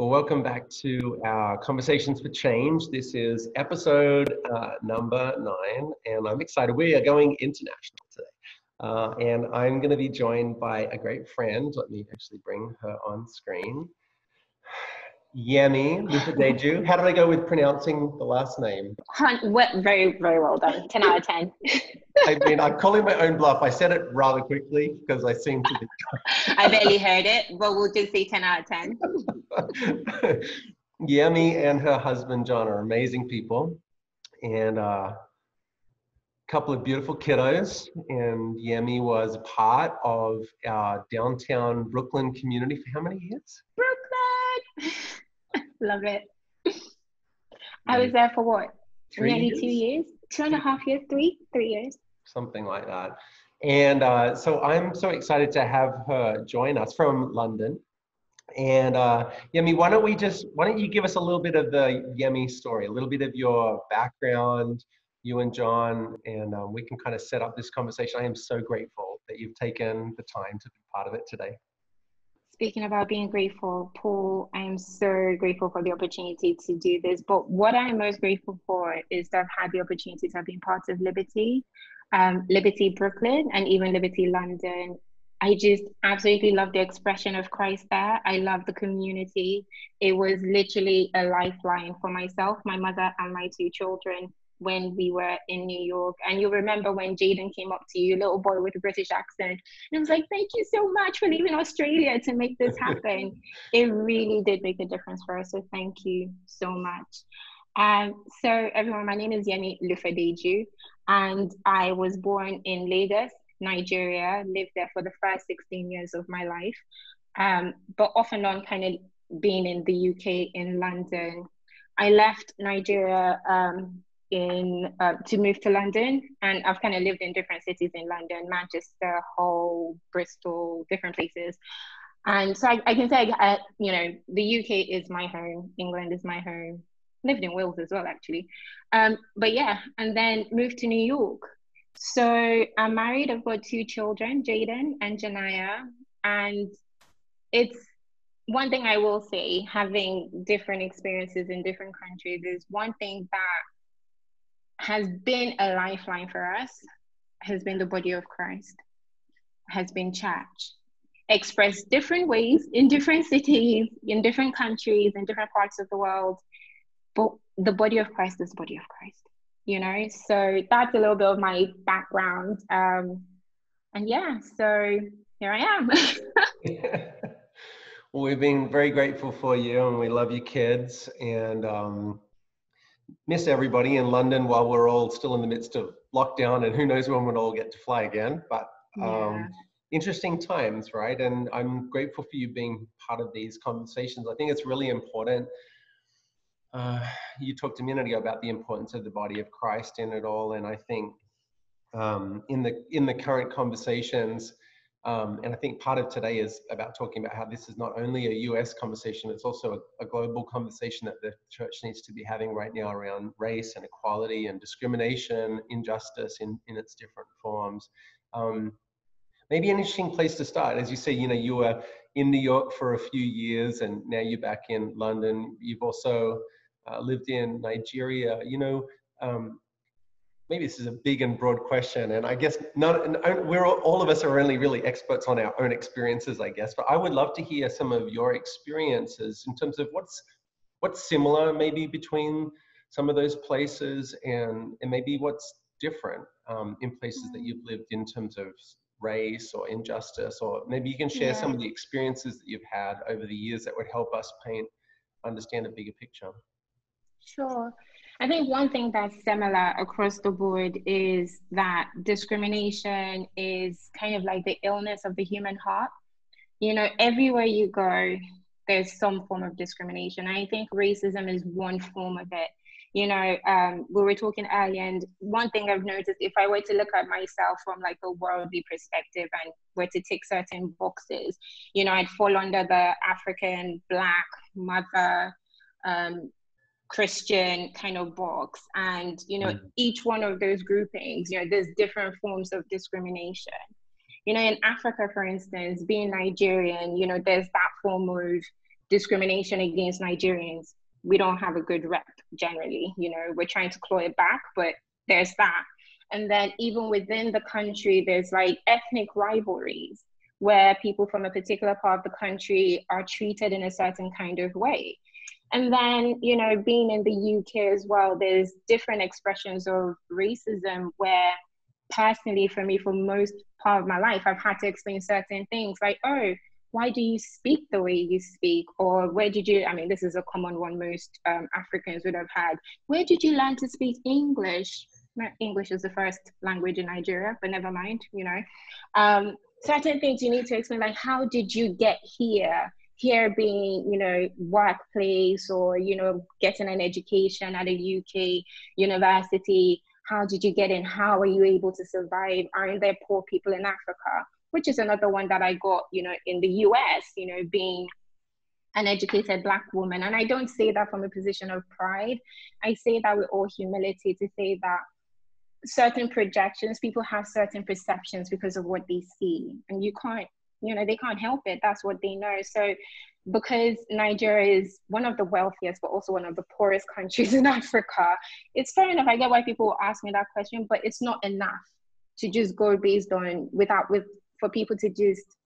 Well, welcome back to our Conversations for Change. This is episode uh, number nine, and I'm excited. We are going international today. Uh, and I'm going to be joined by a great friend. Let me actually bring her on screen. Yemi Lufadeju. How did I go with pronouncing the last name? Very, very well done. 10 out of 10. I mean, I'm calling my own bluff. I said it rather quickly because I seem to be. I barely heard it, but we'll just say 10 out of 10. Yemi and her husband, John, are amazing people. And a uh, couple of beautiful kiddos. And Yemi was part of our downtown Brooklyn community for how many years? Love it. I was there for what? Three Nearly years? two years? Two and a half years? Three? Three years. Something like that. And uh, so I'm so excited to have her join us from London. And uh, Yemi, why don't we just, why don't you give us a little bit of the Yemi story, a little bit of your background, you and John, and um, we can kind of set up this conversation. I am so grateful that you've taken the time to be part of it today speaking about being grateful, Paul, I am so grateful for the opportunity to do this. But what I'm most grateful for is that I've had the opportunity to have been part of Liberty, um, Liberty Brooklyn, and even Liberty London. I just absolutely love the expression of Christ there. I love the community. It was literally a lifeline for myself, my mother, and my two children when we were in New York. And you remember when Jaden came up to you, little boy with a British accent, and was like, thank you so much for leaving Australia to make this happen. it really did make a difference for us. So thank you so much. Um, so everyone, my name is Yemi Lufadeju, and I was born in Lagos, Nigeria, lived there for the first 16 years of my life. Um, but off and on kind of being in the UK, in London. I left Nigeria um, in uh, to move to London, and I've kind of lived in different cities in London, Manchester, Hull, Bristol, different places. And so I, I can say, uh, you know, the UK is my home, England is my home. Lived in Wales as well, actually. Um, but yeah, and then moved to New York. So I'm married. I've got two children, Jaden and Janaya, and it's one thing I will say, having different experiences in different countries, is one thing that has been a lifeline for us has been the body of Christ, has been church, expressed different ways in different cities, in different countries, in different parts of the world. But the body of Christ is body of Christ, you know? So that's a little bit of my background. Um, and yeah, so here I am. well, we've been very grateful for you and we love you kids. And um, miss everybody in London while we're all still in the midst of lockdown and who knows when we'll all get to fly again. But um, yeah. interesting times, right? And I'm grateful for you being part of these conversations. I think it's really important. Uh, you talked a minute ago about the importance of the body of Christ in it all, and I think um, in the in the current conversations, um, and I think part of today is about talking about how this is not only a US conversation, it's also a, a, global conversation that the church needs to be having right now around race and equality and discrimination, injustice in, in its different forms. Um, maybe an interesting place to start. As you say, you know, you were in New York for a few years and now you're back in London. You've also uh, lived in Nigeria. You know, um, maybe this is a big and broad question, and I guess not. We're all, all of us are only really experts on our own experiences, I guess. But I would love to hear some of your experiences in terms of what's what's similar, maybe between some of those places, and and maybe what's different um, in places that you've lived in terms of race or injustice, or maybe you can share yeah. some of the experiences that you've had over the years that would help us paint understand a bigger picture. Sure. I think one thing that's similar across the board is that discrimination is kind of like the illness of the human heart. You know, everywhere you go, there's some form of discrimination. I think racism is one form of it. You know, um, we were talking earlier, and one thing I've noticed if I were to look at myself from like a worldly perspective and were to tick certain boxes, you know, I'd fall under the African, Black, mother, um, Christian kind of box. And, you know, mm. each one of those groupings, you know, there's different forms of discrimination. You know, in Africa, for instance, being Nigerian, you know, there's that form of discrimination against Nigerians. We don't have a good rep generally. You know, we're trying to claw it back, but there's that. And then even within the country, there's like ethnic rivalries where people from a particular part of the country are treated in a certain kind of way. And then, you know, being in the UK as well, there's different expressions of racism where personally for me, for most part of my life, I've had to explain certain things like, oh, why do you speak the way you speak? Or where did you, I mean, this is a common one most um, Africans would have had. Where did you learn to speak English? English is the first language in Nigeria, but never mind, you know. Um, certain things you need to explain, like how did you get here? Here being, you know, workplace or, you know, getting an education at a UK university. How did you get in? How are you able to survive? Aren't there poor people in Africa? which is another one that I got, you know, in the US, you know, being an educated black woman. And I don't say that from a position of pride. I say that with all humility to say that certain projections, people have certain perceptions because of what they see. And you can't, you know, they can't help it. That's what they know. So because Nigeria is one of the wealthiest, but also one of the poorest countries in Africa, it's fair enough. I get why people ask me that question, but it's not enough to just go based on without with for people to just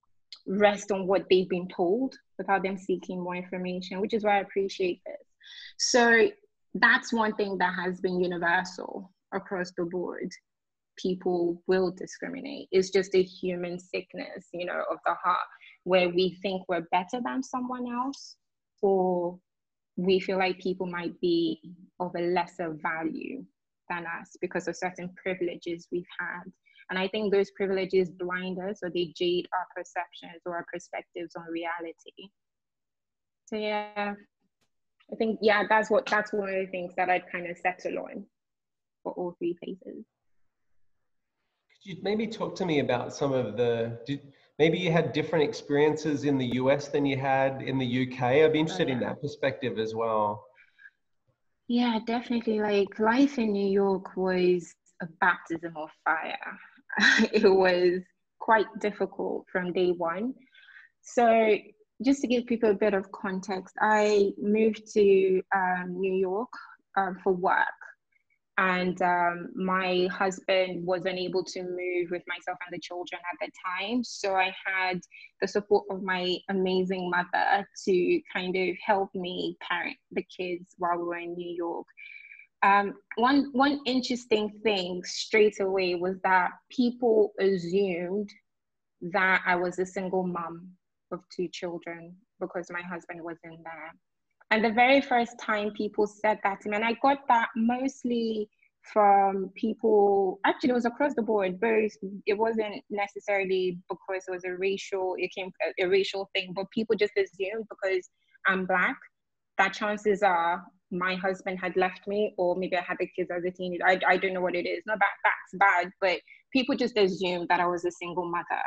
rest on what they've been told without them seeking more information, which is why I appreciate this. So that's one thing that has been universal across the board. People will discriminate. It's just a human sickness, you know, of the heart where we think we're better than someone else or we feel like people might be of a lesser value than us because of certain privileges we've had and I think those privileges blind us or they jade our perceptions or our perspectives on reality. So yeah, I think yeah, that's what that's one of the things that I'd kind of settle on for all three places. Maybe talk to me about some of the did, maybe you had different experiences in the US than you had in the UK? I'd be interested oh, yeah. in that perspective as well. Yeah, definitely. Like life in New York was a baptism of fire. it was quite difficult from day one. So, just to give people a bit of context, I moved to um, New York um, for work, and um, my husband was unable to move with myself and the children at the time. So, I had the support of my amazing mother to kind of help me parent the kids while we were in New York um, one one interesting thing straight away was that people assumed that I was a single mom of two children because my husband wasn't there. And the very first time people said that to me, and I got that mostly from people actually it was across the board both it wasn't necessarily because it was a racial it came a, a racial thing but people just assumed because i'm black that chances are my husband had left me or maybe I had the kids as a teenager. I, I don't know what it is. Not that that's bad, but people just assumed that I was a single mother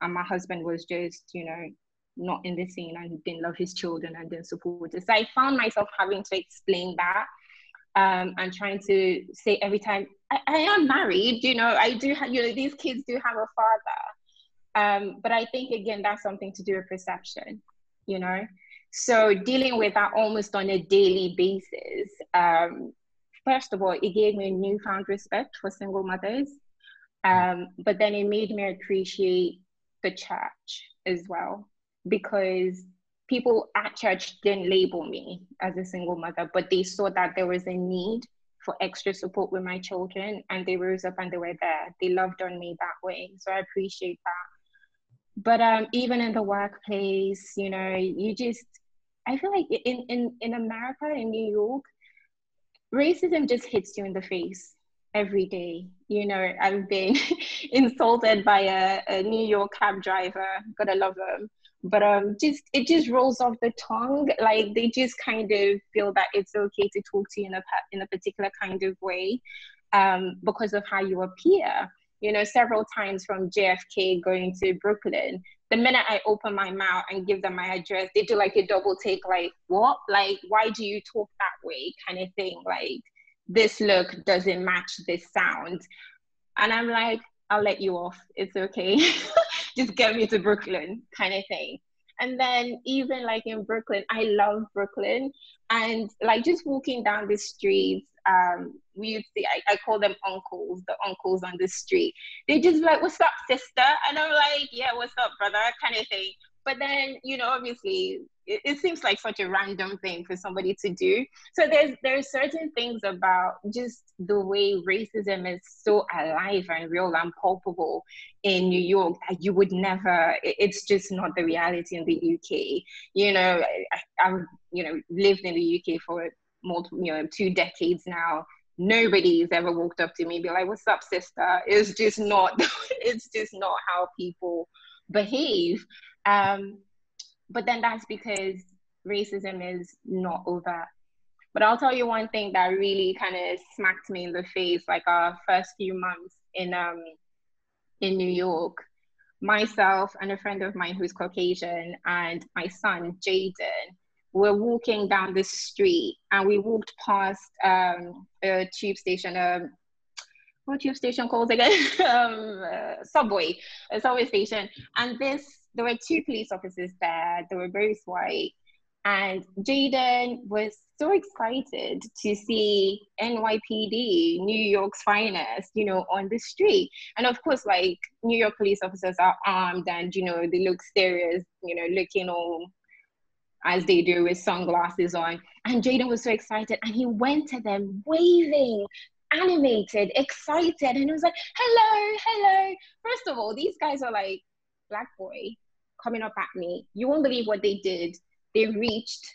and my husband was just, you know, not in the scene and didn't love his children and didn't support it. So I found myself having to explain that um, and trying to say every time, I, I am married, you know, I do have, you know, these kids do have a father. Um, but I think, again, that's something to do with perception, you know? So dealing with that almost on a daily basis, um, first of all, it gave me a newfound respect for single mothers. Um, but then it made me appreciate the church as well because people at church didn't label me as a single mother, but they saw that there was a need for extra support with my children and they rose up and they were there. They loved on me that way. So I appreciate that. But um, even in the workplace, you know, you just I feel like in, in, in America, in New York, racism just hits you in the face every day. You know, I've been insulted by a, a New York cab driver. Gotta love them. But um, just it just rolls off the tongue. Like they just kind of feel that it's okay to talk to you in a in a particular kind of way, um, because of how you appear. You know, several times from JFK going to Brooklyn, the minute I open my mouth and give them my address, they do like a double take, like, what? Like, why do you talk that way? kind of thing. Like, this look doesn't match this sound. And I'm like, I'll let you off. It's okay. Just get me to Brooklyn, kind of thing. And then even like in Brooklyn, I love Brooklyn. And like just walking down the streets, um, we used to, I, I call them uncles, the uncles on the street. They just like, what's up, sister? And I'm like, yeah, what's up, brother? kind of thing. But then, you know, obviously it, it, seems like such a random thing for somebody to do. So there's there's certain things about just the way racism is so alive and real and palpable in New York that you would never. It's just not the reality in the UK. You know, I, I've you know lived in the UK for multiple you know two decades now nobody's ever walked up to me and be like what's up sister it's just not it's just not how people behave um, but then that's because racism is not over. But I'll tell you one thing that really kind of smacked me in the face, like our first few months in um in New York. Myself and a friend of mine who's Caucasian and my son Jaden were walking down the street and we walked past um, a tube station, um, what tube station calls again? um, uh, subway, a subway station. And this there were two police officers there. They were both white. And Jaden was so excited to see NYPD, New York's finest, you know, on the street. And of course, like New York police officers are armed and, you know, they look serious, you know, looking all as they do with sunglasses on. And Jaden was so excited and he went to them waving, animated, excited. And he was like, hello, hello. First of all, these guys are like black boy coming up at me. You won't believe what they did. They reached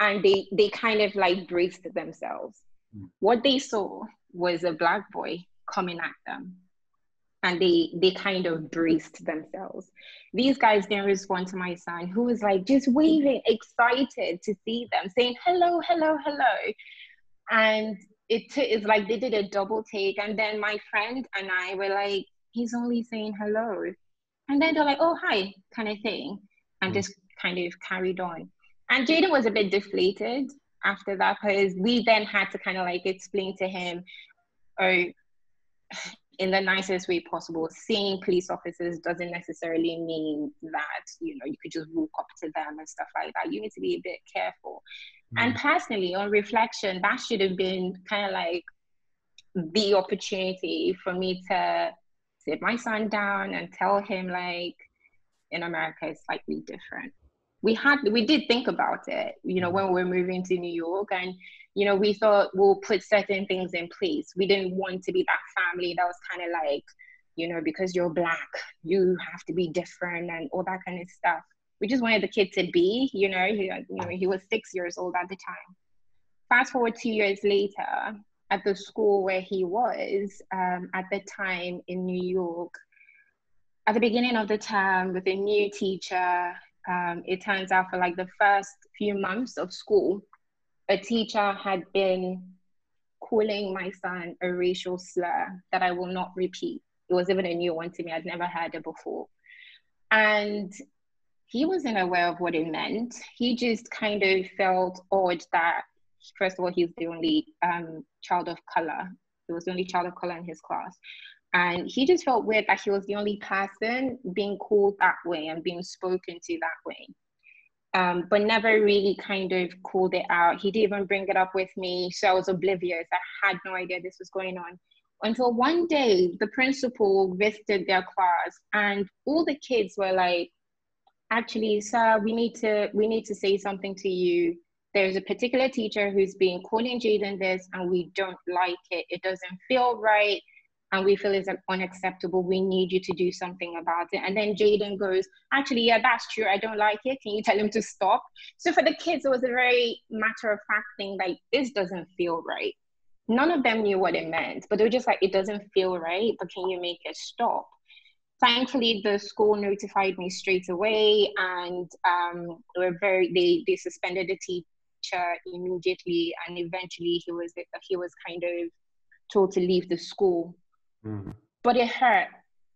and they they kind of like braced themselves. Mm. What they saw was a black boy coming at them. And they they kind of braced themselves. These guys didn't respond to my son, who was like just waving, excited to see them, saying hello, hello, hello. And it t- it's like they did a double take. And then my friend and I were like, he's only saying hello and then they're like, oh, hi, kind of thing, and mm. just kind of carried on. And Jaden was a bit deflated after that because we then had to kind of like explain to him, oh, in the nicest way possible, seeing police officers doesn't necessarily mean that, you know, you could just walk up to them and stuff like that. You need to be a bit careful. Mm. And personally, on reflection, that should have been kind of like the opportunity for me to sit my son down and tell him like in America it's slightly different. We had we did think about it, you know, when we were moving to New York and you know, we thought we'll put certain things in place. We didn't want to be that family that was kind of like, you know, because you're black, you have to be different and all that kind of stuff. We just wanted the kid to be, you know, he, you know, he was six years old at the time. Fast forward two years later, at the school where he was um, at the time in New York, at the beginning of the term with a new teacher, um, it turns out for like the first few months of school, a teacher had been calling my son a racial slur that I will not repeat. It was even a new one to me. I'd never heard it before. And he wasn't aware of what it meant. He just kind of felt odd that first of all, he's the only um, child of color. He was the only child of color in his class. And he just felt weird that he was the only person being called that way and being spoken to that way. Um, but never really kind of called it out. He didn't even bring it up with me. So I was oblivious. I had no idea this was going on. Until one day, the principal visited their class and all the kids were like, actually, sir, we need to we need to say something to you there's a particular teacher who's been calling Jaden this and we don't like it. It doesn't feel right and we feel it's unacceptable. We need you to do something about it. And then Jaden goes, actually, yeah, that's true. I don't like it. Can you tell him to stop? So for the kids, it was a very matter of fact thing like, this doesn't feel right. None of them knew what it meant, but they were just like, it doesn't feel right, but can you make it stop? Thankfully, the school notified me straight away and um, they were very, they, they suspended the teacher teacher immediately, and eventually he was he was kind of told to leave the school. Mm-hmm. But it hurt.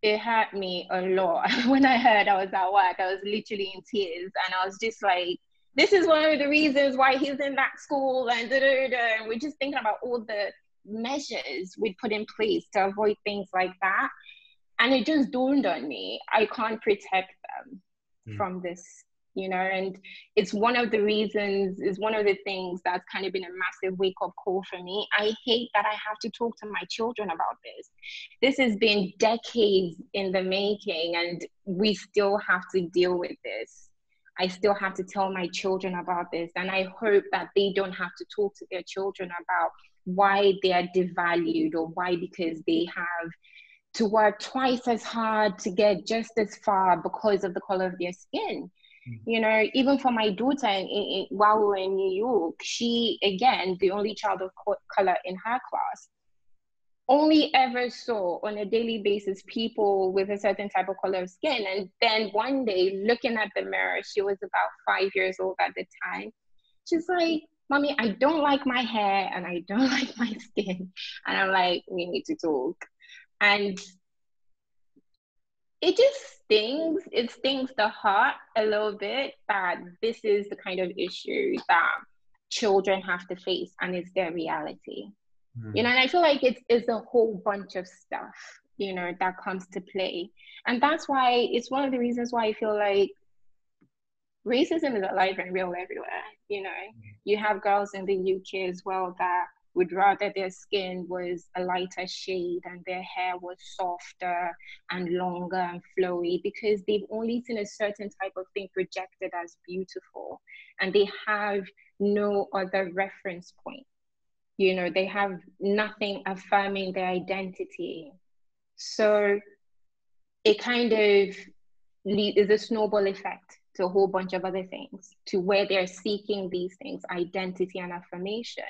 It hurt me a lot. when I heard I was at work, I was literally in tears, and I was just like, "This is one of the reasons why he's in that school." And da da da. And we're just thinking about all the measures we put in place to avoid things like that. And it just dawned on me: I can't protect them. mm. from this you know and it's one of the reasons is one of the things that's kind of been a massive wake up call for me. I hate that i have to talk to my children about this. This has been decades in the making and we still have to deal with this. I still have to tell my children about this and i hope that they don't have to talk to their children about why they are devalued or why because they have to work twice as hard to get just as far because of the color of their skin Mm. you know even for my daughter in, in, while we were in new york she again the only child of color in her class only ever saw on a daily basis people with a certain type of color of skin. And then one day looking at the mirror she was about five years old at the time. She's like mommy i don't like my hair and i don't like my skin. And i'm like we need to talk. And it just stings it stings the heart a little bit that this is the kind of issue that children have to face and it's their reality mm. you know and i feel like it's, it's a whole bunch of stuff you know that comes to play and that's why it's one of the reasons why i feel like racism is alive and real everywhere you know mm. you have girls in the uk as well that would rather their skin was a lighter shade and their hair was softer and longer and flowy because they've only seen a certain type of thing projected as beautiful and they have no other reference point. You know, they have nothing affirming their identity. So it kind of is a snowball effect to a whole bunch of other things to where they're seeking these things identity and affirmation.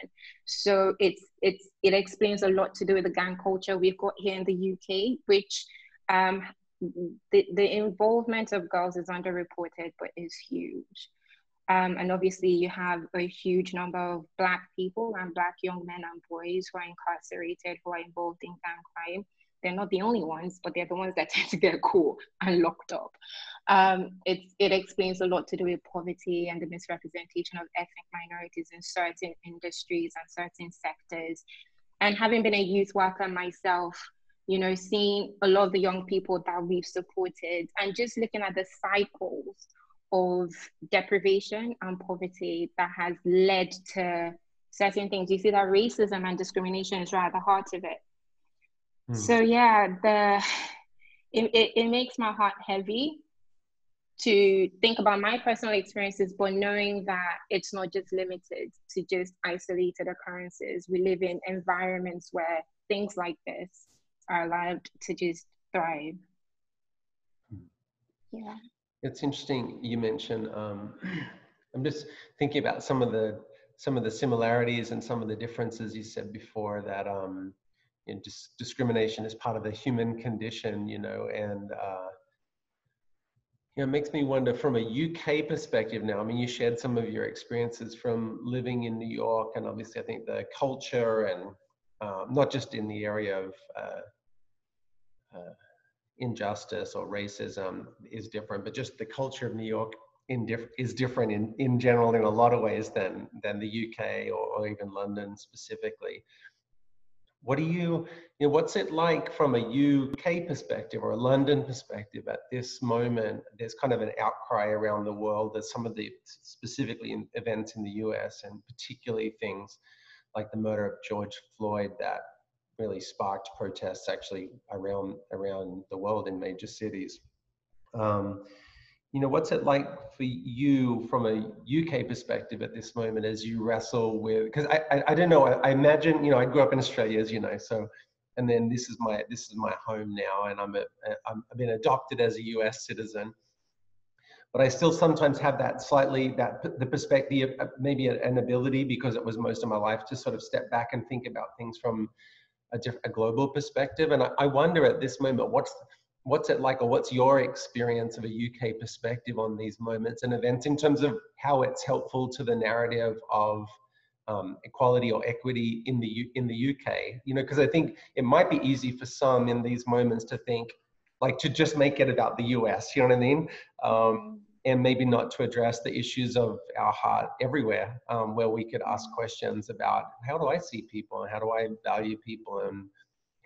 So it's it's it explains a lot to do with the gang culture we've got here in the uk which um, the, the involvement of girls is underreported but is huge. Um, and obviously you have a huge number of black people and black young men and boys who are incarcerated who are involved in gang crime they're not the only ones, but they're the ones that tend to get caught and locked up. Um, it, it explains a lot to do with poverty and the misrepresentation of ethnic minorities in certain industries and certain sectors. And having been a youth worker myself, you know, seeing a lot of the young people that we've supported and just looking at the cycles of deprivation and poverty that has led to certain things. You see that racism and discrimination is right at the heart of it. Mm. So yeah, the it, it, it makes my heart heavy to think about my personal experiences, but knowing that it's not just limited to just isolated occurrences. We live in environments where things like this are allowed to just thrive. Yeah. It's interesting you mentioned, um, I'm just thinking about some of the some of the similarities and some of the differences you said before that um, you know, dis- discrimination is part of the human condition, you know, and uh, you know, it makes me wonder from a UK perspective now. I mean, you shared some of your experiences from living in New York, and obviously, I think the culture and um, not just in the area of uh, uh, injustice or racism is different, but just the culture of New York diff- is different in, in general in a lot of ways than than the UK or, or even London specifically. What do you, you know, what's it like from a UK perspective or a London perspective at this moment? There's kind of an outcry around the world. There's some of the specifically in events in the US and particularly things like the murder of George Floyd that really sparked protests actually around around the world in major cities. Um, you know, what's it like for you from a UK perspective at this moment as you wrestle with? Because I, I, I, don't know. I, I, imagine, you know, I grew up in Australia, as you know, so, and then this is my this is my home now, and I'm a, I'm I've been adopted as a US citizen, but I still sometimes have that slightly that the perspective, uh, maybe an ability because it was most of my life to sort of step back and think about things from a, diff, a global perspective, and I, I wonder at this moment what's what's it like or what's your experience of a UK perspective on these moments and events in terms of how it's helpful to the narrative of um, equality or equity in the U- in the UK you know because I think it might be easy for some in these moments to think like to just make it about the US you know what I mean? Um, and maybe not to address the issues of our heart everywhere um, where we could ask questions about how do I see people? And how do I value people? And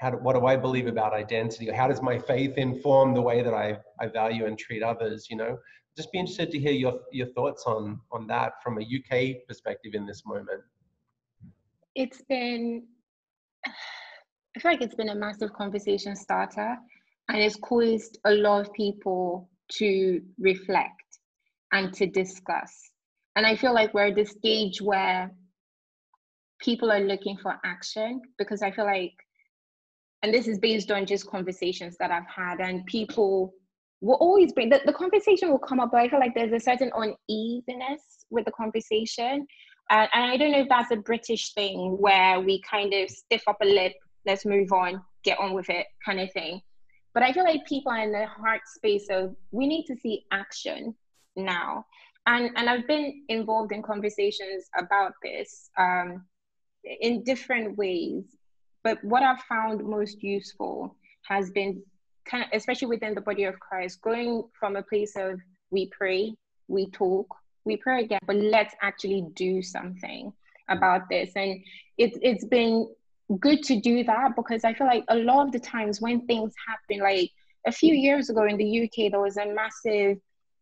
how do, what do I believe about identity? How does my faith inform the way that I, I value and treat others? You know, just be interested to hear your your thoughts on on that from a UK perspective in this moment. It's been, I feel like it's been a massive conversation starter, and it's caused a lot of people to reflect and to discuss. And I feel like we're at the stage where people are looking for action because I feel like, and this is based on just conversations that I've had, and people will always bring the, the conversation will come up, but I feel like there's a certain uneasiness with the conversation. Uh, and I don't know if that's a British thing where we kind of stiff up a lip, let's move on, get on with it, kind of thing. But I feel like people are in the heart space of we need to see action now. And, and I've been involved in conversations about this um, in different ways. But what I've found most useful has been kind of, especially within the body of Christ, going from a place of we pray, we talk, we pray again, but let's actually do something about this. And it's it's been good to do that because I feel like a lot of the times when things happen, like a few years ago in the UK, there was a massive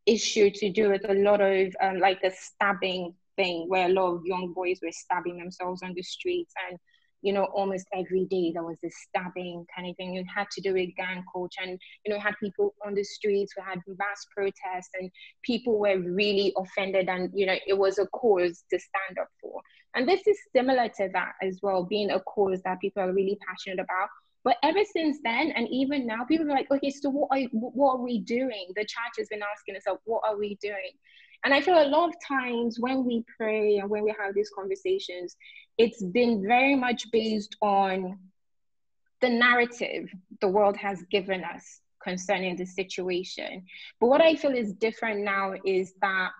issue to do with a lot of um, like a stabbing thing where a lot of young boys were stabbing themselves on the streets and you know almost every day there was this stabbing kind of thing you had to do a gang coach and you know had people on the streets we had mass protests and people were really offended and you know it was a cause to stand up for and this is similar to that as well being a cause that people are really passionate about but ever since then, and even now, people are like, okay, so what are, what are we doing? The church has been asking us, what are we doing? And I feel a lot of times when we pray and when we have these conversations, it's been very much based on the narrative the world has given us concerning the situation. But what I feel is different now is that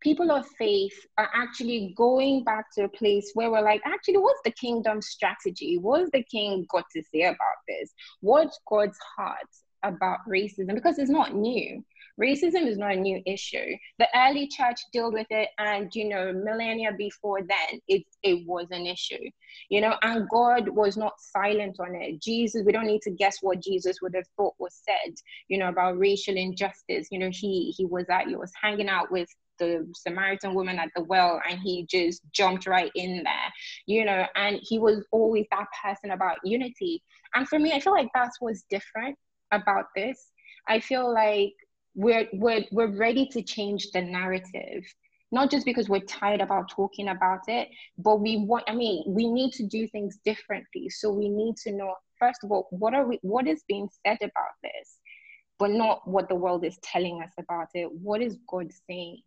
people of faith are actually going back to a place where we're like, actually, what's the kingdom strategy? What's the king got to say about this? What's God's heart about racism? Because it's not new. Racism is not a new issue. The early church dealt with it, and you know, millennia before then, it it was an issue. You know, and God was not silent on it. Jesus, we don't need to guess what Jesus would have thought was said. You know, about racial injustice. You know, he he was at he was hanging out with the Samaritan woman at the well and he just jumped right in there, you know, and he was always that person about unity. And for me, I feel like that's what's different about this. I feel like we're we're we're ready to change the narrative not just because we're tired about talking about it but we want i mean we need to do things differently so we need to know first of all what are we what is being said about this but not what the world is telling us about it what is god saying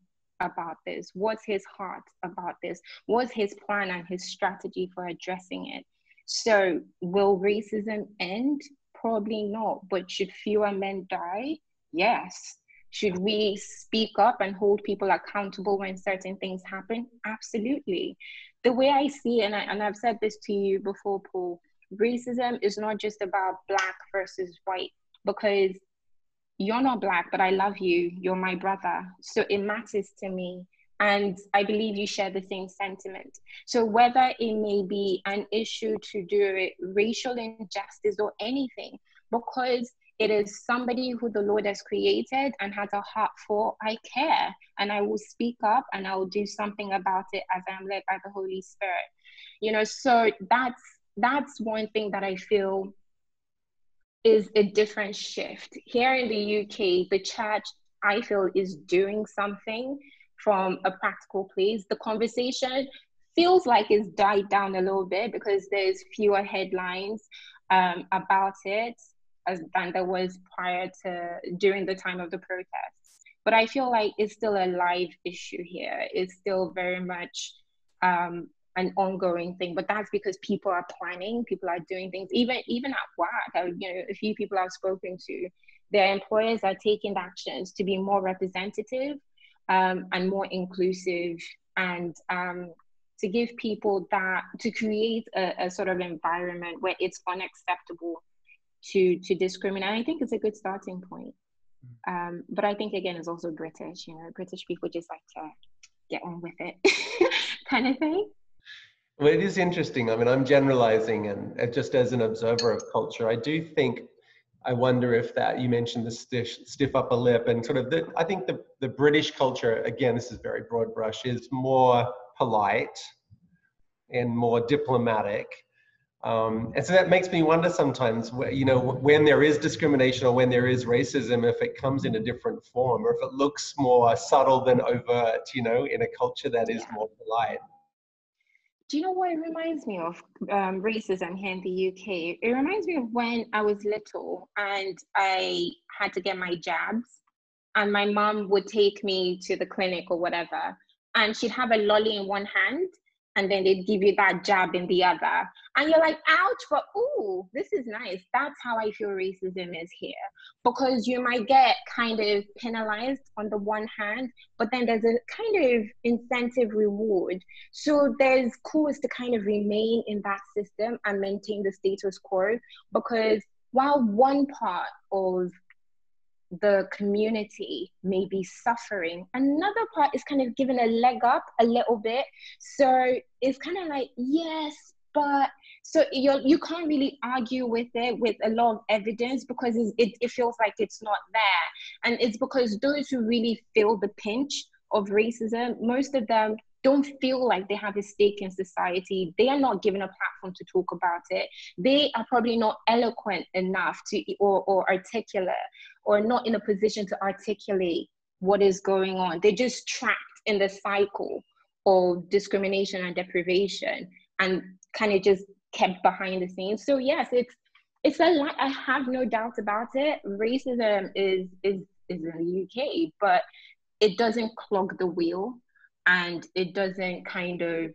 about this? What's his heart about this? What's his plan and his strategy for addressing it? So, will racism end? Probably not. But should fewer men die? Yes. Should we speak up and hold people accountable when certain things happen? Absolutely. The way I see it, and, I, and I've said this to you before, Paul, racism is not just about black versus white because you're not black, but I love you. You're my brother. So it matters to me. And I believe you share the same sentiment. So whether it may be an issue to do with racial injustice or anything, because it is somebody who the Lord has created and has a heart for, I care. And I will speak up and I will do something about it as I'm led by the Holy Spirit. You know, so that's that's one thing that I feel is a different shift. Here in the UK, the church, I feel, is doing something from a practical place. The conversation feels like it's died down a little bit because there's fewer headlines um, about it as, than there was prior to during the time of the protests. But I feel like it's still a live issue here. It's still very much um, an ongoing thing but that's because people are planning people are doing things even even at work I, you know a few people i've spoken to their employers are taking actions to be more representative um, and more inclusive and um, to give people that to create a, a, sort of environment where it's unacceptable to to discriminate i think it's a good starting point um, but i think again it's also british you know british people just like to get on with it kind of thing well, it is interesting. I mean, I'm generalizing, and just as an observer of culture, I do think I wonder if that you mentioned the stiff, stiff upper lip and sort of the, I think the, the British culture, again, this is very broad brush, is more polite and more diplomatic. Um, and so that makes me wonder sometimes, you know, when there is discrimination or when there is racism, if it comes in a different form or if it looks more subtle than overt, you know, in a culture that is more polite. Do you know what it reminds me of um, racism here in the UK? It reminds me of when I was little and I had to get my jabs, and my mom would take me to the clinic or whatever, and she'd have a lolly in one hand and then they'd give you that jab in the other. And you're like, ouch, but ooh, this is nice. That's how I feel racism is here. Because you might get kind of penalized on the one hand, but then there's a kind of incentive reward. So there's cause to kind of remain in that system and maintain the status quo. Because while one part of the community may be suffering. Another part is kind of given a leg up a little bit. So it's kind of like, yes, but so you you can't really argue with it with a lot of evidence because it, it feels like it's not there. And it's because those who really feel the pinch of racism, most of them don't feel like they have a stake in society. They are not given a platform to talk about it. They are probably not eloquent enough to or, or articulate or not in a position to articulate what is going on. They're just trapped in the cycle of discrimination and deprivation and kind of just kept behind the scenes. So yes, it's it's a lot. I have no doubt about it. Racism is is is in the UK, but it doesn't clog the wheel and it doesn't kind of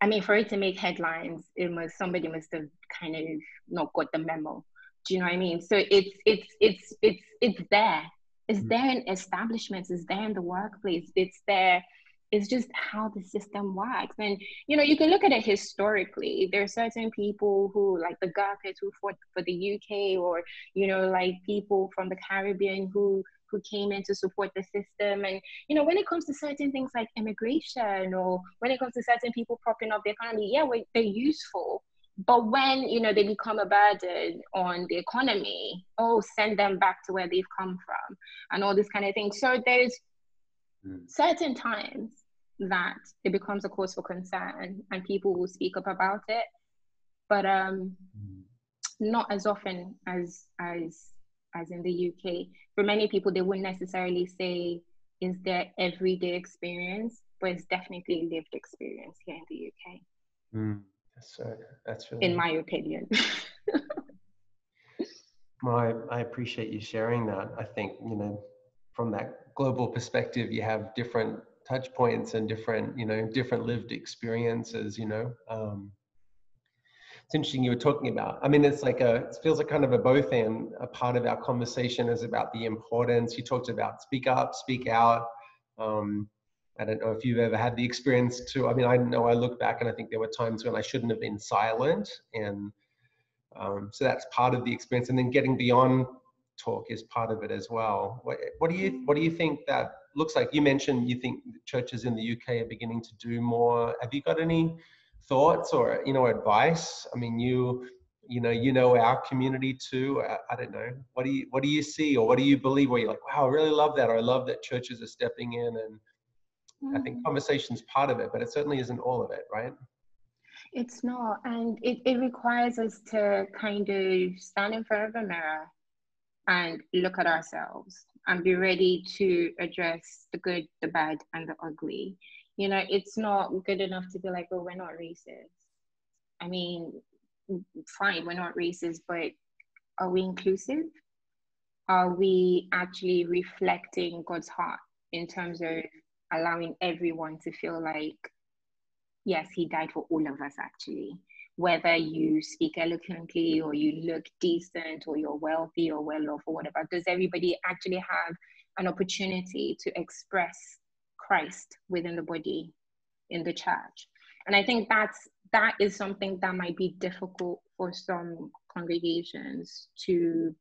I mean, for it to make headlines, it must somebody must have kind of not got the memo. Do you know what I mean? So it's it's it's it's it's there. It's mm-hmm. there in establishments. It's there in the workplace. It's there. It's just how the system works. And you know, you can look at it historically. There are certain people who, like the Gurkhas, who fought for the UK, or you know, like people from the Caribbean who who came in to support the system. And, you know, when it comes to certain things like immigration or when it comes to certain people propping up the economy, yeah, they're useful. But when, you know, they become a burden on the economy, oh, send them back to where they've come from and all this kind of thing. So there's mm. certain times that it becomes a cause for concern and people will speak up about it. But um, mm. not as often as as as in the UK. For many people, they wouldn't necessarily say is their everyday experience, but it's definitely lived experience here in the UK. Mm, that's uh, that's really in my opinion. well, I, I appreciate you sharing that. I think you know from that global perspective, you have different touch points and different you know different lived experiences. You know. Um, it's interesting you were talking about. I mean, it's like a, it feels like kind of a both and a part of our conversation is about the importance. You talked about speak up, speak out. Um, I don't know if you've ever had the experience to, I mean, I know I look back and I think there were times when I shouldn't have been silent. And um, so that's part of the experience. And then getting beyond talk is part of it as well. What, what do you, what do you think that looks like? You mentioned you think churches in the UK are beginning to do more. Have you got any thoughts or you know advice i mean you you know you know our community too I, I, don't know what do you what do you see or what do you believe where you're like wow i really love that or i love that churches are stepping in and mm-hmm. i think mm. conversation's part of it but it certainly isn't all of it right it's not and it, it requires us to kind of stand in front of a mirror and look at ourselves and be ready to address the good the bad and the ugly you know it's not good enough to be like oh we're not racist i mean fine we're not racist but are we inclusive are we actually reflecting god's heart in terms of allowing everyone to feel like yes he died for all of us actually whether you speak eloquently or you look decent or you're wealthy or well off or whatever does everybody actually have an opportunity to express Christ within the body in the church. And I think that's that is something that might be difficult for some congregations to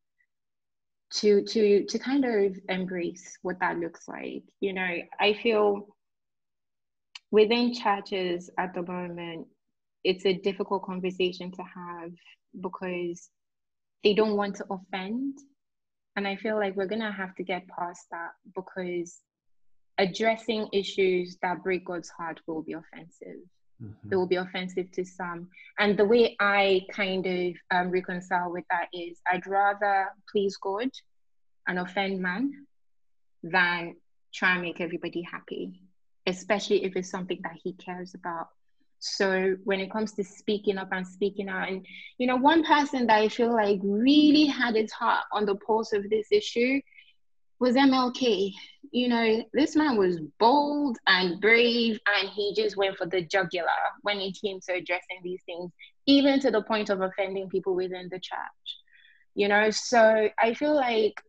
to to to kind of embrace what that looks like. You know, I feel within churches at the moment, it's a difficult conversation to have because they don't want to offend. And I feel like we're going to have to get past that because addressing issues that break God's heart will be offensive. Mm-hmm. It will be offensive to some. And the way I kind of um, reconcile with that is I'd rather please God and offend man than try and make everybody happy, especially if it's something that he cares about. So when it comes to speaking up and speaking out, and you know, one person that I feel like really had his heart on the pulse of this issue was MLK. You know, this man was bold and brave, and he just went for the jugular when it came to addressing these things, even to the point of offending people within the church. You know, so I feel like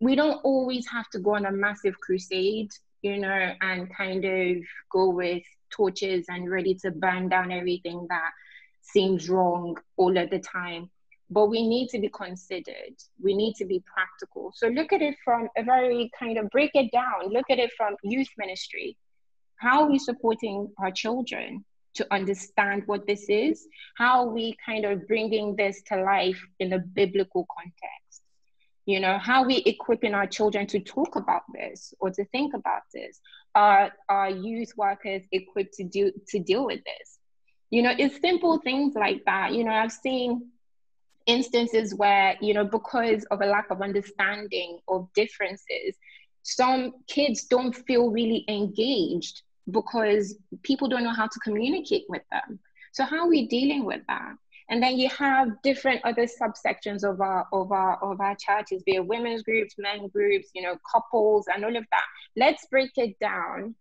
we don't always have to go on a massive crusade, you know, and kind of go with torches and ready to burn down everything that seems wrong all of the time. But we need to be considered. We need to be practical. So look at it from a very kind of break it down. Look at it from youth ministry. How are we supporting our children to understand what this is? How are we kind of bringing this to life in a biblical context? you know how we equipping our children to talk about this or to think about this are our youth workers equipped to do to deal with this you know it's simple things like that you know i've seen instances where you know because of a lack of understanding of differences some kids don't feel really engaged because people don't know how to communicate with them so how are we dealing with that and then you have different other subsections of our of our of our churches, be it women's groups, men groups, you know, couples, and all of that. Let's break it down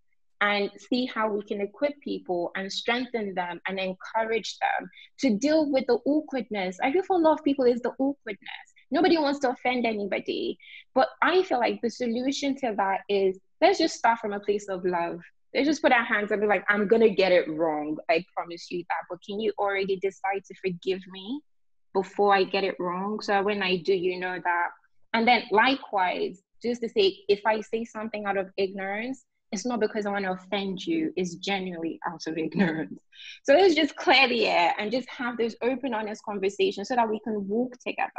and see how we can equip people and strengthen them and encourage them to deal with the awkwardness. I feel for a lot of people is the awkwardness. Nobody wants to offend anybody. But I feel like the solution to that is let's just start from a place of love Let's just put our hands up and be like, I'm gonna get it wrong. I promise you that. But can you already decide to forgive me before I get it wrong? So when I do, you know that. And then likewise, just to say, if I say something out of ignorance, it's not because I want to offend you, it's genuinely out of ignorance. So let's just clear the air and just have this open, honest conversation so that we can walk together.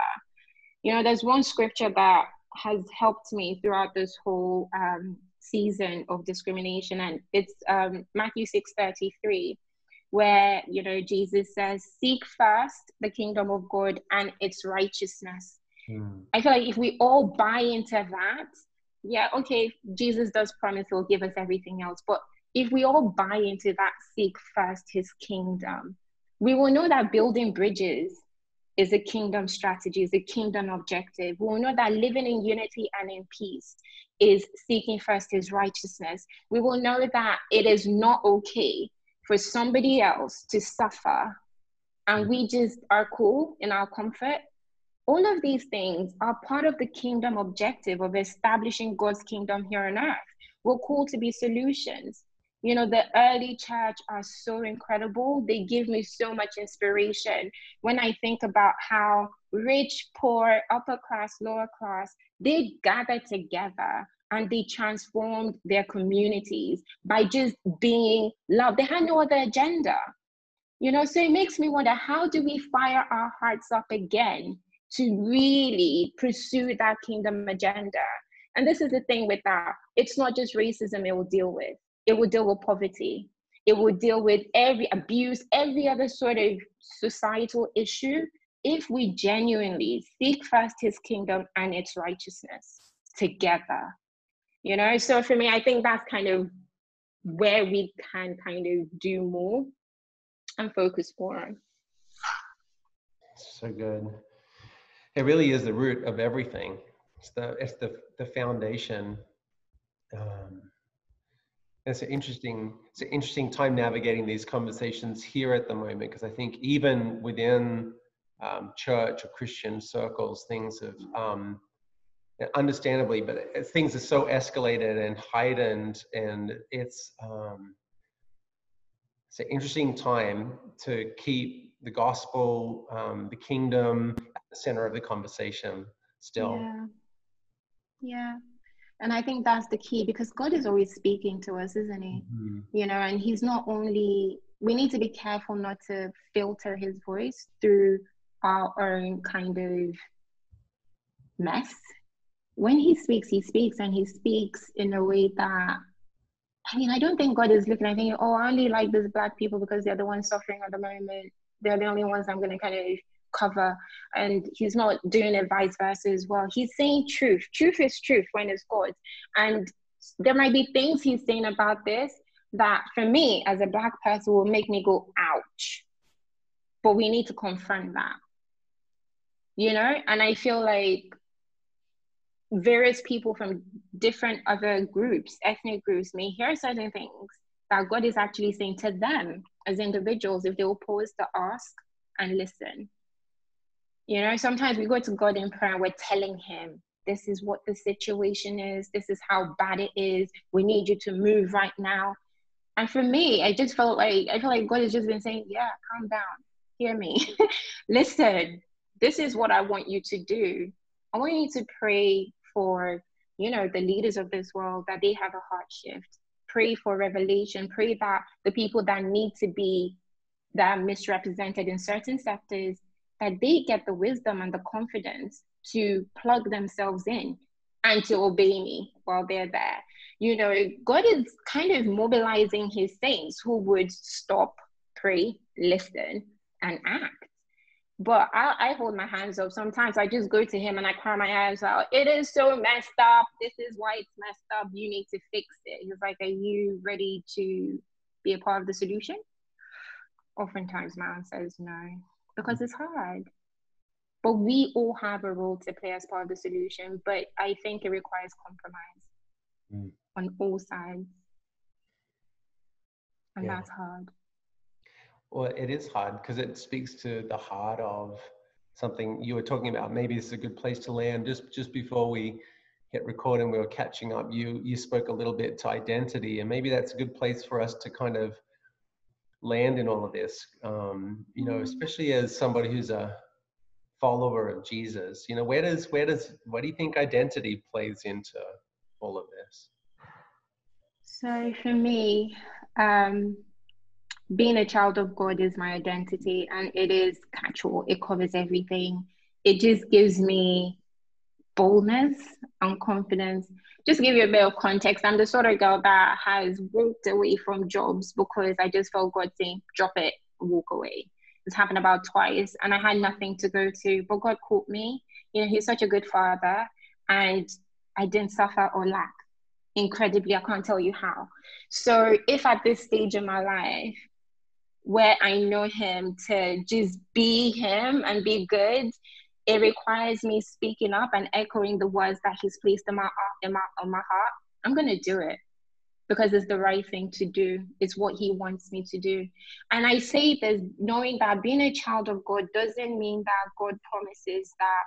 You know, there's one scripture that has helped me throughout this whole um, season of discrimination and it's um, matthew 6 33 where you know jesus says seek first the kingdom of god and its righteousness mm. i feel like if we all buy into that yeah okay jesus does promise he'll give us everything else but if we all buy into that seek first his kingdom we will know that building bridges is a kingdom strategy, is a kingdom objective. We will know that living in unity and in peace is seeking first his righteousness. We will know that it is not okay for somebody else to suffer and we just are cool in our comfort. All of these things are part of the kingdom objective of establishing God's kingdom here on earth. We're called to be solutions. You know, the early church are so incredible. They give me so much inspiration when I think about how rich, poor, upper class, lower class, they gathered together and they transformed their communities by just being love. They had no other agenda. You know, so it makes me wonder how do we fire our hearts up again to really pursue that kingdom agenda? And this is the thing with that. It's not just racism it will deal with. It will deal with poverty. It will deal with every abuse every other sort of societal issue if we genuinely seek first his kingdom and its righteousness together. You know so for me i think that's kind of where we can kind of do more and focus more on. So good it really is the root of everything. It's the it's the the foundation. Um, it's an interesting it's an interesting time navigating these conversations here at the moment because I think even within um, church or Christian circles, things have um, understandably, but things are so escalated and heightened, and it's um, it's an interesting time to keep the gospel, um, the kingdom center of the conversation still. Yeah. Yeah and i think that's the key because god is always speaking to us isn't he mm-hmm. you know and he's not only we need to be careful not to filter his voice through our own kind of mess. When he speaks, he speaks and he speaks in a way that I mean, I don't think God is looking at thinking, oh, I only like these black people because they're the ones suffering at the moment. They're the only ones I'm going to kind of cover. And he's not doing it vice versa as well. He's saying truth. Truth is truth when it's God. And there might be things he's saying about this that for me as a black person will make me go, ouch. But we need to confront that. You know? And I feel like various people from different other groups, ethnic groups, may hear certain things that God is actually saying to them as individuals if they will pause to ask and listen. You know, sometimes we go to God in prayer and we're telling Him, this is what the situation is, this is how bad it is, we need you to move right now. And for me, I just felt like I feel like God has just been saying, Yeah, calm down, hear me, listen, this is what I want you to do. I want you to pray for you know the leaders of this world that they have a heart shift. Pray for revelation. Pray that the people that need to be that are misrepresented in certain sectors that they get the wisdom and the confidence to plug themselves in and to obey me while they're there you know god is kind of mobilizing his saints who would stop pray listen and act but I, I hold my hands up. Sometimes I just go to him and I cry my eyes out. It is so messed up. This is why it's messed up. You need to fix it. He's like, Are you ready to be a part of the solution? Oftentimes, my answer is no, because it's hard. But we all have a role to play as part of the solution. But I think it requires compromise mm. on all sides. And yeah. that's hard. Well, it is hard because it speaks to the heart of something you were talking about. Maybe this is a good place to land. Just just before we hit recording, we were catching up. You you spoke a little bit to identity, and maybe that's a good place for us to kind of land in all of this. Um, you know, mm-hmm. especially as somebody who's a follower of Jesus. You know, where does where does what do you think identity plays into all of this? So for me, um, being a child of God is my identity and it is catch-all. It covers everything. It just gives me boldness and confidence. Just give you a bit of context. I'm the sort of girl that has walked away from jobs because I just felt God saying, drop it, walk away. It's happened about twice and I had nothing to go to, but God caught me. You know, He's such a good father and I didn't suffer or lack incredibly. I can't tell you how. So if at this stage in my life where I know him to just be him and be good, it requires me speaking up and echoing the words that he's placed in my in my on my heart. I'm gonna do it because it's the right thing to do. It's what he wants me to do. And I say this knowing that being a child of God doesn't mean that God promises that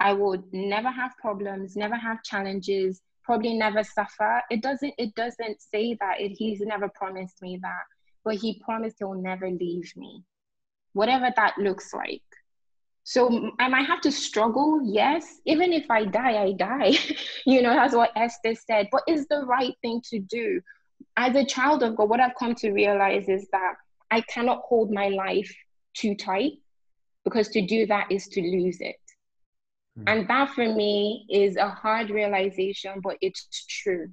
I would never have problems, never have challenges, probably never suffer. It doesn't it doesn't say that. It, he's never promised me that but he promised he'll never leave me, whatever that looks like. So I might have to struggle, yes. Even if I die, I die. you know, that's what Esther said. But it's the right thing to do. As a child of God, what I've come to realize is that I cannot hold my life too tight because to do that is to lose it. Mm. And that for me is a hard realization, but it's true.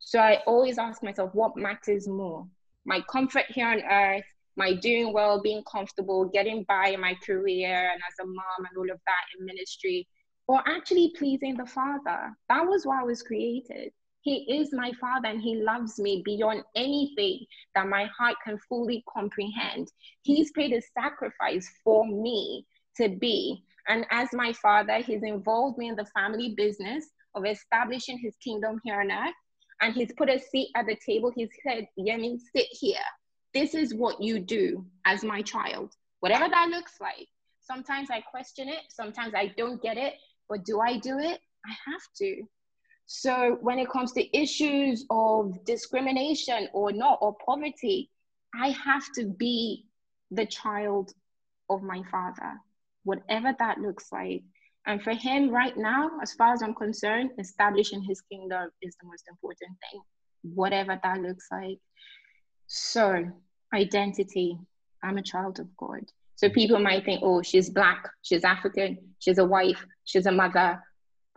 So I always ask myself, what matters more? my comfort here on earth, my doing well, being comfortable, getting by in my career and as a mom and all of that in ministry, or actually pleasing the Father. That was why I was created. He is my Father and He loves me beyond anything that my heart can fully comprehend. He's paid a sacrifice for me to be. And as my Father, He's involved me in the family business of establishing His kingdom here on earth and he's put a seat at the table. He said, Yemi, sit here. This is what you do as my child, whatever that looks like. Sometimes I question it, sometimes I don't get it, but do I do it? I have to. So when it comes to issues of discrimination or not, or poverty, I have to be the child of my father, whatever that looks like. And for him right now, as far as I'm concerned, establishing his kingdom is the most important thing, whatever that looks like. So, identity. I'm a child of God. So mm-hmm. people might think, oh, she's black, she's African, she's a wife, she's a mother,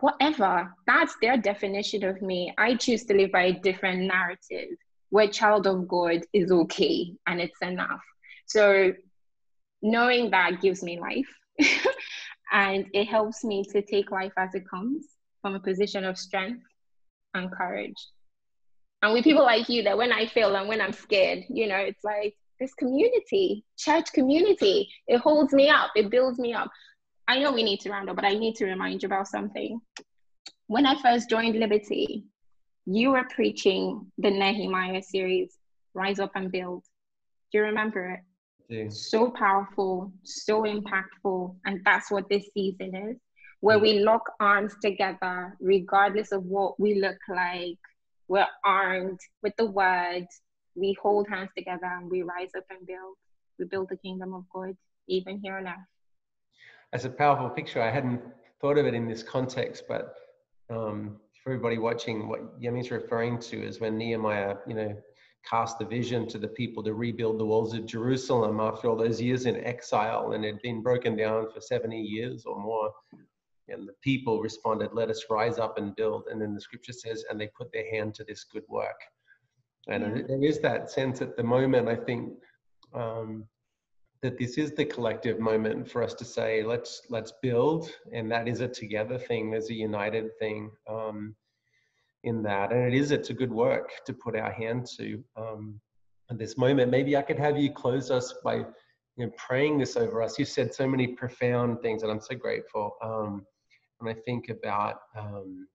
whatever. That's their definition of me. I choose to live by a different narrative where child of God is okay and it's enough. So knowing that gives me life and it helps me to take life as it comes from a position of strength and courage. And with people like you, that when I fail and when I'm scared, you know, it's like this community, church community, it holds me up, it builds me up. I know we need to round up, but I need to remind you about something. When I first joined Liberty, you were preaching the Nehemiah series, Rise Up and Build. Do you remember it? Yeah. So powerful, so impactful. And that's what this season is, where mm. we lock arms together, regardless of what we look like. We're armed with the word. We hold hands together and we rise up and build. We build the kingdom of God, even here on earth. That's a powerful picture. I hadn't thought of it in this context, but um, for everybody watching, what Yemi's referring to is when Nehemiah, you know, cast the vision to the people to rebuild the walls of Jerusalem after all those years in exile and had been broken down for 70 years or more. And the people responded, Let us rise up and build. And then the scripture says, And they put their hand to this good work. And Yeah. there is that sense at the moment, I think, um, that this is the collective moment for us to say, let's let's build, and that is a together thing, there's a united thing um, in that, and it is it's a good work to put our hand to um, at this moment. Maybe I could have you close us by you know, praying this over us. You said so many profound things, and I'm so grateful. Um, when I think about um,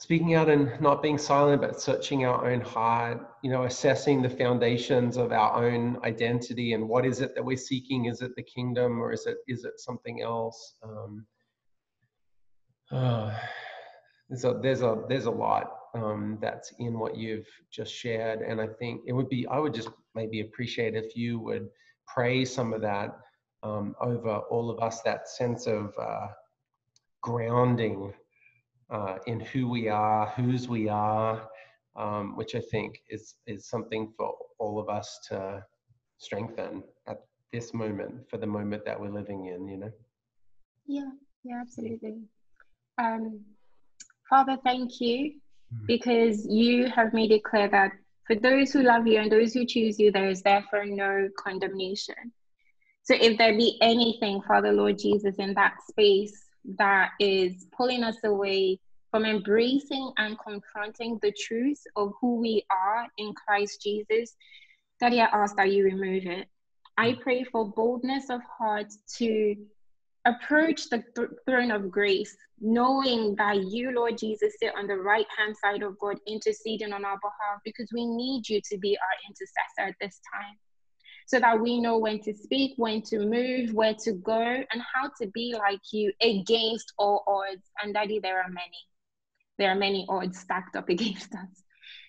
speaking out and not being silent, but searching our own heart, you know, assessing the foundations of our own identity and what is it that we're seeking? Is it the kingdom or is it is it something else? Um, uh, there's a there's a there's a lot um, that's in what you've just shared, and I think it would be I would just maybe appreciate if you would pray some of that um, over all of us. That sense of uh, grounding uh, in who we are, whose we are, um, which I think is is something for all of us to strengthen at this moment, for the moment that we're living in. You know. Yeah, yeah, absolutely. Um, Father, thank you Mm. because you have made it clear that for those who love you and those who choose you, there is therefore no condemnation. So if there be anything, Father Lord Jesus, in that space that is pulling us away from embracing and confronting the truth of who we are in Christ Jesus, Daddy, I ask that you remove it. I pray for boldness of heart to approach the th- throne of grace, knowing that you, Lord Jesus, sit on the right hand side of God, interceding on our behalf, because we need you to be our intercessor at this time. So that we know when to speak, when to move, where to go, and how to be like you against all odds. And Daddy, there are many. There are many odds stacked up against us.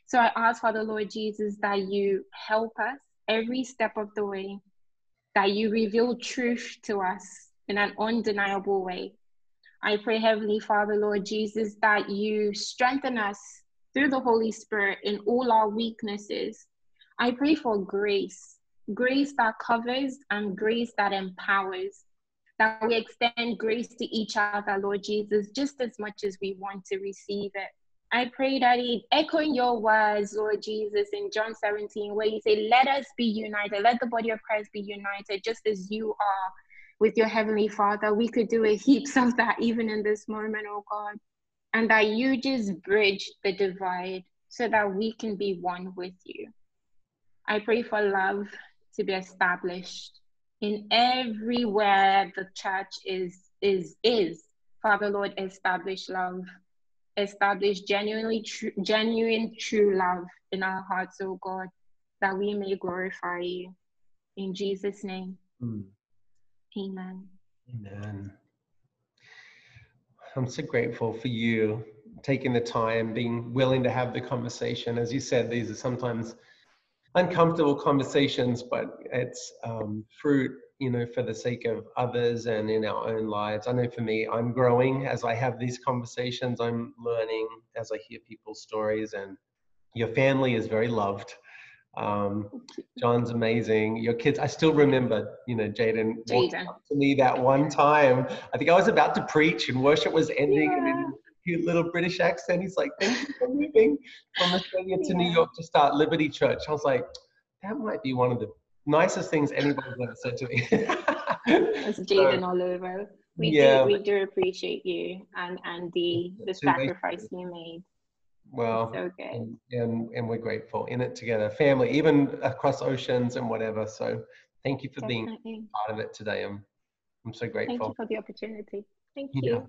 So I ask, Father Lord Jesus, that you help us every step of the way, that you reveal truth to us in an undeniable way. I pray, Heavenly Father, Lord Jesus, that you strengthen us through the Holy Spirit in all our weaknesses. I pray for grace, grace that covers and grace that empowers, that we extend grace to each other, Lord Jesus, just as much as we want to receive it. I pray, that Daddy, echoing your words, Lord Jesus, in John 17, where you say, Let us be united, let the body of Christ be united, just as you are with your Heavenly Father. We could do a heaps of that even in this moment, oh God. And that you just bridge the divide so that we can be one with you. I pray for love to be established in everywhere the church is is is. Father Lord, establish love establish genuinely true, genuine true love in our hearts, oh God, that we may glorify you. In Jesus' name, Mm. amen. Amen. I'm so grateful for you taking the time, being willing to have the conversation. As you said, these are sometimes uncomfortable conversations, but it's um, fruit, you know, for the sake of others and in our own lives. I know for me, I'm growing as I have these conversations. I'm learning as I hear people's stories, and your family is very loved. Um, John's amazing. Your kids, I still remember, you know, Jaden walked up to me that one time. I think I was about to preach and worship was ending, and Yeah. then cute little British accent. He's like, "Thank you for moving from Australia to New York to start Liberty Church." I was like, "That might be one of the nicest things anybody's ever said to me." It's Jaden all over. We Yeah. do we do appreciate you and and the the sacrifice you made. well, So and, and and we're grateful in it together, family, even across oceans and whatever. So, thank you for being part of it today. I'm I'm so grateful. Thank you for the opportunity. Thank Yeah. you.